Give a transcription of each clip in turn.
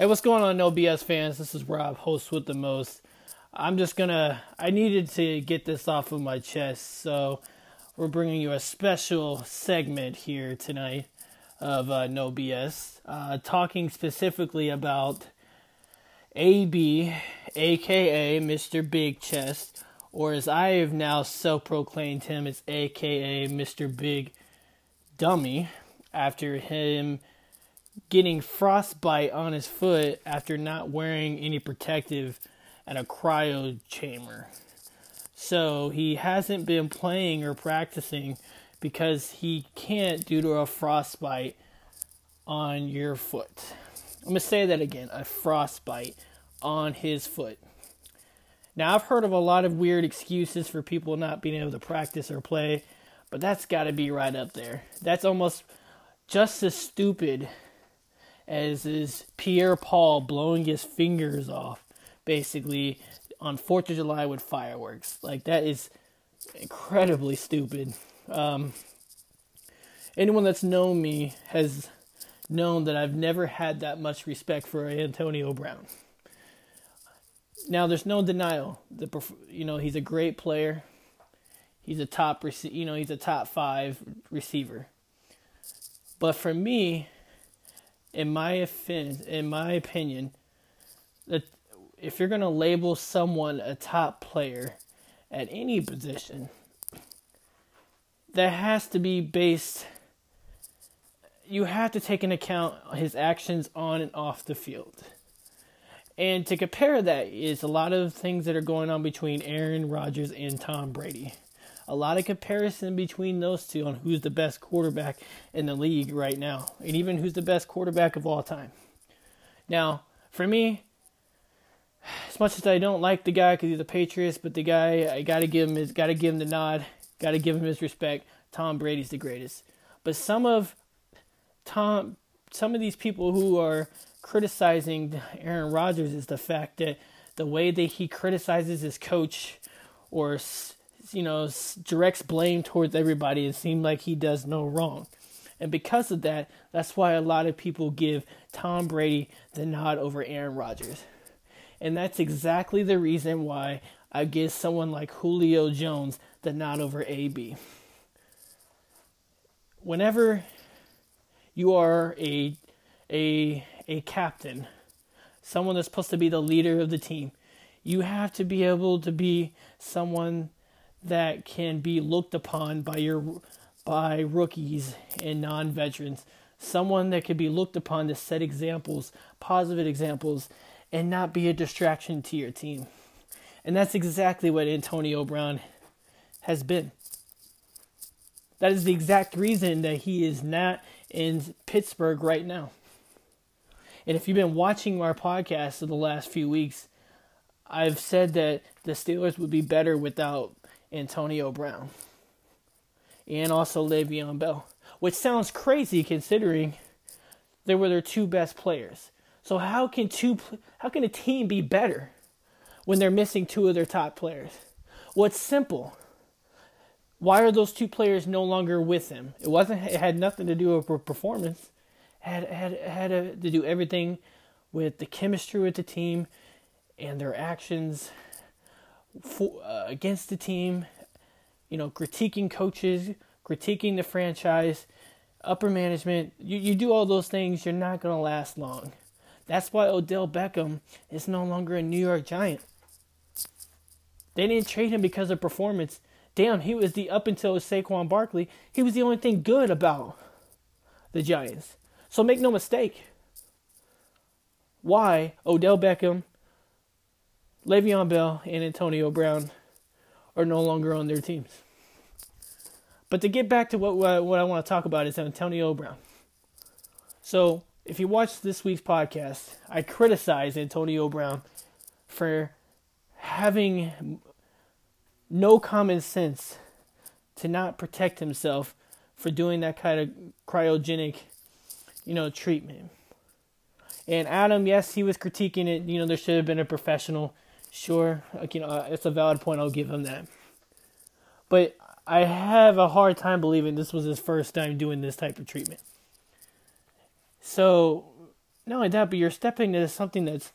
Hey, what's going on, No BS fans? This is Rob, host with the most. I'm just gonna, I needed to get this off of my chest, so we're bringing you a special segment here tonight of uh, No BS, uh, talking specifically about AB, aka Mr. Big Chest, or as I have now self proclaimed him, as aka Mr. Big Dummy, after him getting frostbite on his foot after not wearing any protective at a cryo chamber. So he hasn't been playing or practicing because he can't due to a frostbite on your foot. I'm going to say that again a frostbite on his foot. Now, I've heard of a lot of weird excuses for people not being able to practice or play, but that's got to be right up there. That's almost just as stupid as is Pierre Paul blowing his fingers off, basically on Fourth of July with fireworks. Like that is incredibly stupid. Um, anyone that's known me has known that I've never had that much respect for Antonio Brown. Now, there's no denial. The you know he's a great player. He's a top you know he's a top five receiver. But for me, in my offense, in my opinion, that if you're going to label someone a top player at any position, that has to be based you have to take into account his actions on and off the field. And to compare that is a lot of things that are going on between Aaron Rodgers and Tom Brady a lot of comparison between those two on who's the best quarterback in the league right now, and even who's the best quarterback of all time. Now, for me, as much as I don't like the guy because he's a Patriots, but the guy I gotta give him his gotta give him the nod, gotta give him his respect. Tom Brady's the greatest. But some of Tom, some of these people who are criticizing Aaron Rodgers is the fact that the way that he criticizes his coach or you know, directs blame towards everybody. It seems like he does no wrong. And because of that, that's why a lot of people give Tom Brady the nod over Aaron Rodgers. And that's exactly the reason why I give someone like Julio Jones the nod over AB. Whenever you are a a a captain, someone that's supposed to be the leader of the team, you have to be able to be someone that can be looked upon by your by rookies and non-veterans. Someone that can be looked upon to set examples positive examples and not be a distraction to your team. And that's exactly what Antonio Brown has been. That is the exact reason that he is not in Pittsburgh right now. And if you've been watching our podcast in the last few weeks I've said that the Steelers would be better without Antonio Brown and also Le'Veon Bell, which sounds crazy considering they were their two best players. So how can two how can a team be better when they're missing two of their top players? Well, simple. Why are those two players no longer with him? It wasn't. It had nothing to do with performance. It had had had to do everything with the chemistry with the team and their actions for, uh, against the team, you know, critiquing coaches, critiquing the franchise, upper management. You, you do all those things, you're not going to last long. That's why Odell Beckham is no longer a New York Giant. They didn't trade him because of performance. Damn, he was the up until Saquon Barkley, he was the only thing good about the Giants. So make no mistake. Why Odell Beckham Le'Veon Bell and Antonio Brown are no longer on their teams. But to get back to what what I want to talk about is Antonio Brown. So if you watch this week's podcast, I criticize Antonio Brown for having no common sense to not protect himself for doing that kind of cryogenic, you know, treatment. And Adam, yes, he was critiquing it. You know, there should have been a professional Sure, you know, uh, it's a valid point. I'll give him that. But I have a hard time believing this was his first time doing this type of treatment. So, not only that, but you're stepping into something that's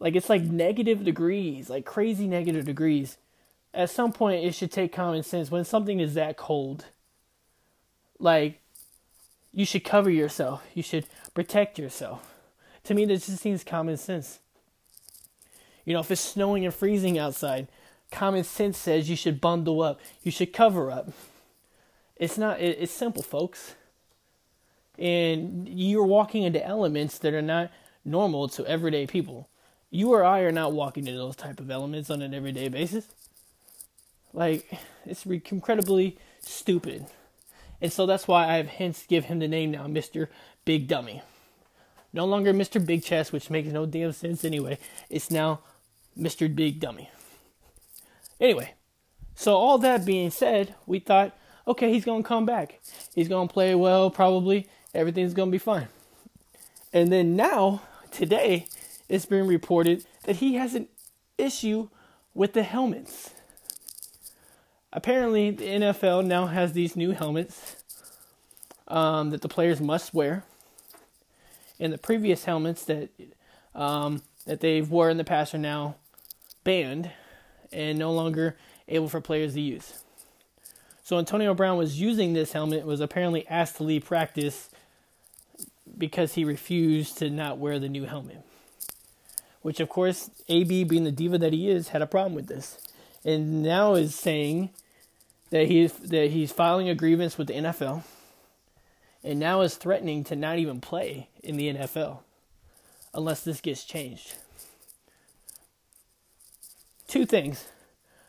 like it's like negative degrees, like crazy negative degrees. At some point, it should take common sense when something is that cold. Like, you should cover yourself. You should protect yourself. To me, this just seems common sense. You know, if it's snowing and freezing outside, common sense says you should bundle up. You should cover up. It's not. It's simple, folks. And you're walking into elements that are not normal to everyday people. You or I are not walking into those type of elements on an everyday basis. Like it's incredibly stupid. And so that's why I have hence give him the name now, Mr. Big Dummy. No longer Mr. Big Chest, which makes no damn sense anyway. It's now Mr. Big Dummy. Anyway, so all that being said, we thought, okay, he's gonna come back. He's gonna play well, probably. Everything's gonna be fine. And then now, today, it's been reported that he has an issue with the helmets. Apparently, the NFL now has these new helmets um, that the players must wear, and the previous helmets that um, that they've wore in the past are now banned and no longer able for players to use. So Antonio Brown was using this helmet, was apparently asked to leave practice because he refused to not wear the new helmet. Which of course, AB being the diva that he is, had a problem with this. And now is saying that he's that he's filing a grievance with the NFL and now is threatening to not even play in the NFL unless this gets changed. Two things.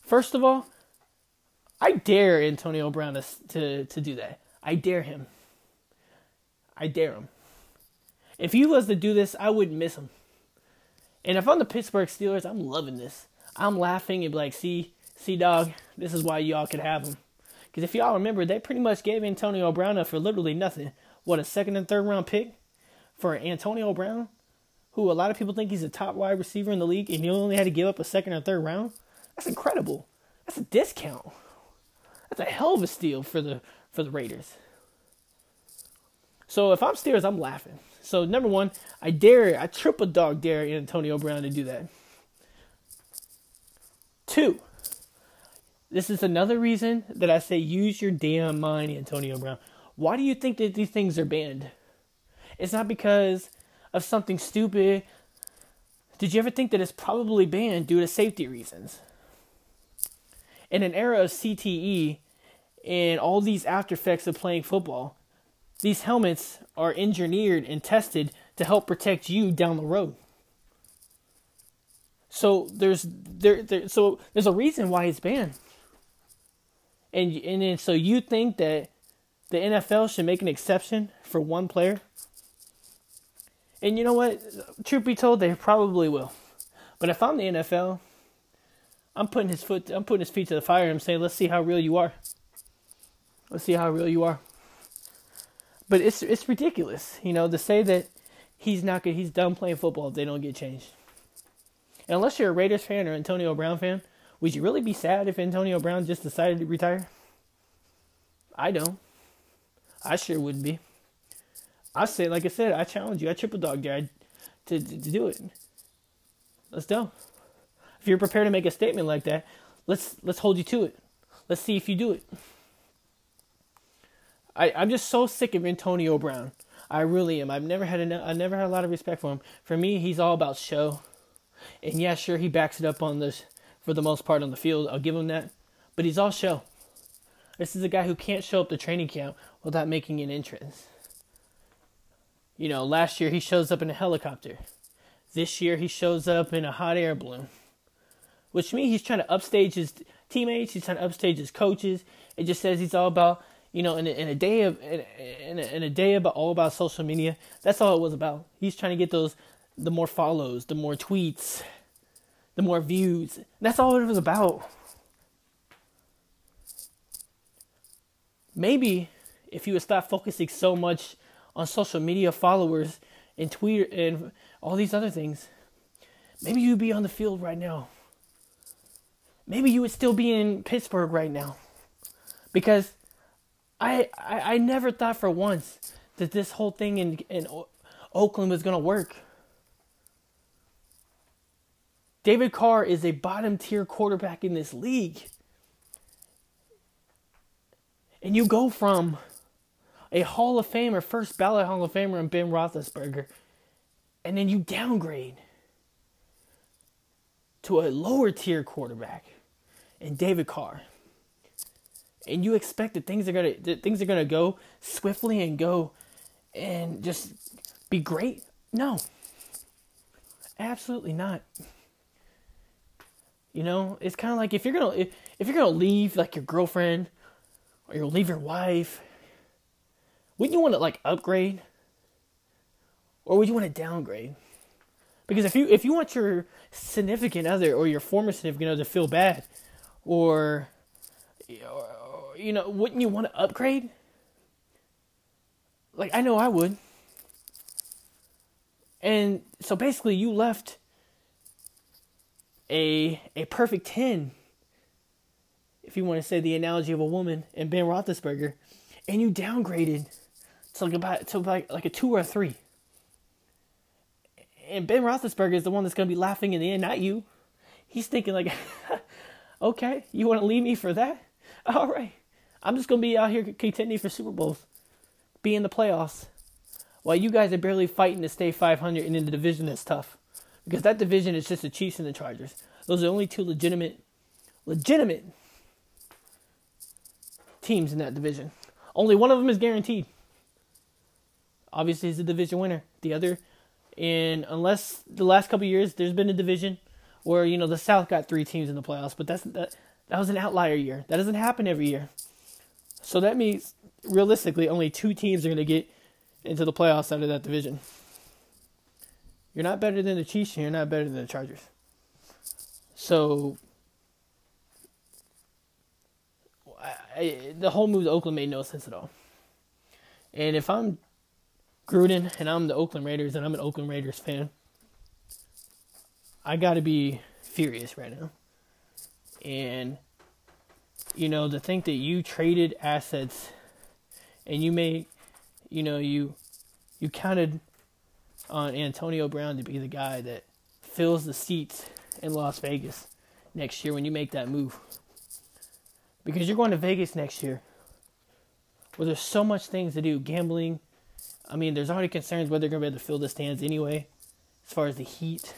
First of all, I dare Antonio Brown to, to, to do that. I dare him. I dare him. If he was to do this, I wouldn't miss him. And if I'm the Pittsburgh Steelers, I'm loving this. I'm laughing and like, see, see, dog, this is why y'all could have him. Because if y'all remember, they pretty much gave Antonio Brown up for literally nothing. What, a second and third round pick for Antonio Brown, who a lot of people think he's a top wide receiver in the league, and you only had to give up a second or third round? That's incredible. That's a discount. That's a hell of a steal for the for the Raiders. So if I'm Steelers, I'm laughing. So number one, I dare, I triple dog dare Antonio Brown to do that. Two, this is another reason that I say use your damn mind, Antonio Brown. Why do you think that these things are banned? It's not because of something stupid. Did you ever think that it's probably banned due to safety reasons? In an era of CTE and all these after effects of playing football, these helmets are engineered and tested to help protect you down the road. So there's there, there so there's a reason why it's banned. And and then, so you think that the NFL should make an exception for one player? And you know what? Truth be told, they probably will. But if I'm the NFL, I'm putting his foot I'm putting his feet to the fire and I'm saying, let's see how real you are. Let's see how real you are. But it's it's ridiculous, you know, to say that he's not good, he's done playing football if they don't get changed. And unless you're a Raiders fan or Antonio Brown fan, would you really be sad if Antonio Brown just decided to retire? I don't. I sure wouldn't be. I say, like I said, I challenge you. I triple dog dare to, to, to do it. Let's go. If you're prepared to make a statement like that, let's let's hold you to it. Let's see if you do it. I, I'm just so sick of Antonio Brown. I really am. I've never had a, I never had a lot of respect for him. For me, he's all about show. And yeah, sure, he backs it up on this for the most part on the field. I'll give him that. But he's all show. This is a guy who can't show up to training camp without making an entrance. You know, last year he shows up in a helicopter. This year he shows up in a hot air balloon. Which means he's trying to upstage his teammates, he's trying to upstage his coaches. It just says he's all about you know, in a, in a day of in a, in a day about all about social media, that's all it was about. He's trying to get those the more follows, the more tweets, the more views. That's all it was about. Maybe if you would stop focusing so much on social media followers and Twitter and all these other things, maybe you'd be on the field right now. Maybe you would still be in Pittsburgh right now. Because I, I, I never thought for once that this whole thing in, in Oakland was going to work. David Carr is a bottom tier quarterback in this league. And you go from a Hall of Famer, first ballot Hall of Famer, and Ben Roethlisberger, and then you downgrade to a lower tier quarterback and David Carr. And you expect that things are gonna that things are gonna go swiftly and go and just be great? No. Absolutely not. You know, it's kind of like if you're gonna if, if you're gonna leave like your girlfriend or you'll leave your wife, wouldn't you want to like upgrade, or would you want to downgrade? Because if you if you want your significant other or your former significant other to feel bad, or you know, wouldn't you want to upgrade? Like I know I would. And so basically, you left a a perfect ten, if you want to say the analogy of a woman, and Ben Roethlisberger, and you downgraded to like about to like like a two or a three. And Ben Roethlisberger is the one that's going to be laughing in the end, not you. He's thinking like, okay, you want to leave me for that? All right, I'm just going to be out here contending for Super Bowls, be in the playoffs, while you guys are barely fighting to stay 500 and in the division that's tough because that division is just the Chiefs and the Chargers. Those are the only two legitimate, legitimate teams in that division. Only one of them is guaranteed. Obviously, he's a division winner. The other, and unless the last couple years there's been a division where you know the South got three teams in the playoffs, but that's that that was an outlier year. That doesn't happen every year. So that means realistically, only two teams are going to get into the playoffs out of that division. You're not better than the Chiefs, and you're not better than the Chargers. So, I, the whole move to Oakland made no sense at all. And if I'm Gruden and I'm the Oakland Raiders and I'm an Oakland Raiders fan, I got to be furious right now. And, you know, to think that you traded assets and you made, you know, you you counted on Antonio Brown to be the guy that fills the seats in Las Vegas next year when you make that move. Because you're going to Vegas next year where there's so much things to do gambling. I mean, there's already concerns whether they're going to be able to fill the stands anyway, as far as the heat.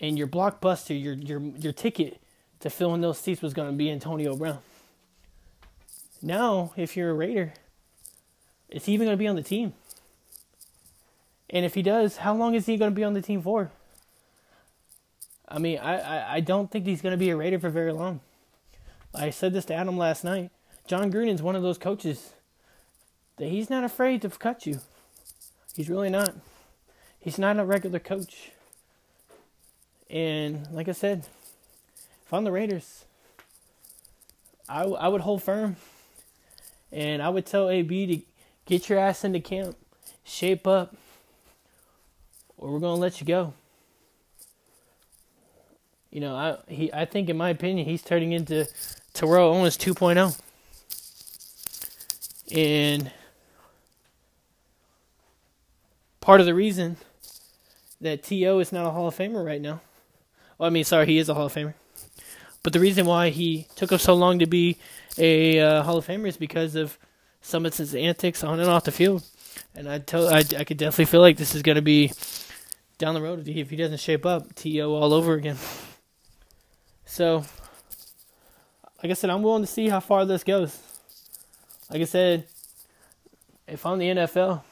And your blockbuster, your your your ticket to fill in those seats was going to be Antonio Brown. Now, if you're a Raider, is he even going to be on the team? And if he does, how long is he going to be on the team for? I mean, I, I, I don't think he's going to be a Raider for very long. I said this to Adam last night. Jon Gruden's one of those coaches that he's not afraid to cut you. He's really not. He's not a regular coach. And like I said, if I'm the Raiders, I, I would hold firm. And I would tell AB to get your ass into camp, shape up, or we're going to let you go. You know, I he I think in my opinion he's turning into Terrell Owens 2.0. And part of the reason that T.O. is not a Hall of Famer right now. Well, I mean, sorry, he is a Hall of Famer. But the reason why he took us so long to be a uh, Hall of Famer is because of some of his antics on and off the field. And I tell I, I could definitely feel like this is going to be down the road if he doesn't shape up, T.O. all over again. So, like I said, I'm willing to see how far this goes. Like I said, if I'm the NFL,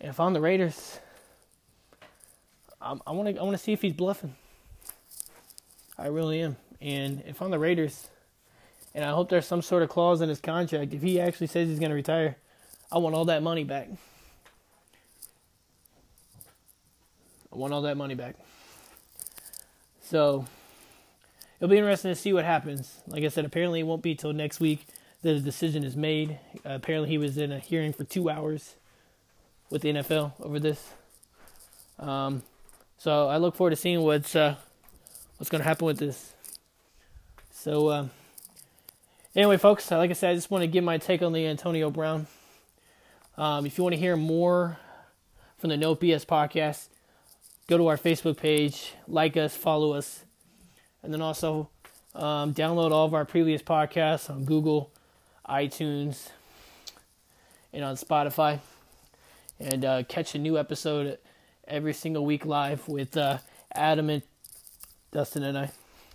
if I'm the Raiders, I'm, I want to I want to see if he's bluffing. I really am. And if I'm the Raiders, and I hope there's some sort of clause in his contract, if he actually says he's going to retire, I want all that money back. I want all that money back. So it'll be interesting to see what happens. Like I said, apparently it won't be till next week that a decision is made. Uh, apparently he was in a hearing for two hours with the NFL over this. Um, so I look forward to seeing what's uh, what's going to happen with this. So uh, anyway, folks, like I said, I just want to give my take on the Antonio Brown Um, if you want to hear more from the No BS podcast, go to our Facebook page, like us, follow us, and then also um, download all of our previous podcasts on Google, iTunes, and on Spotify. And uh, catch a new episode every single week live with uh, Adam and Dustin and I.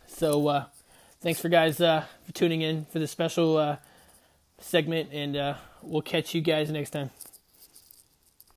So uh, thanks for guys uh, for tuning in for this special uh, segment, and uh, we'll catch you guys next time.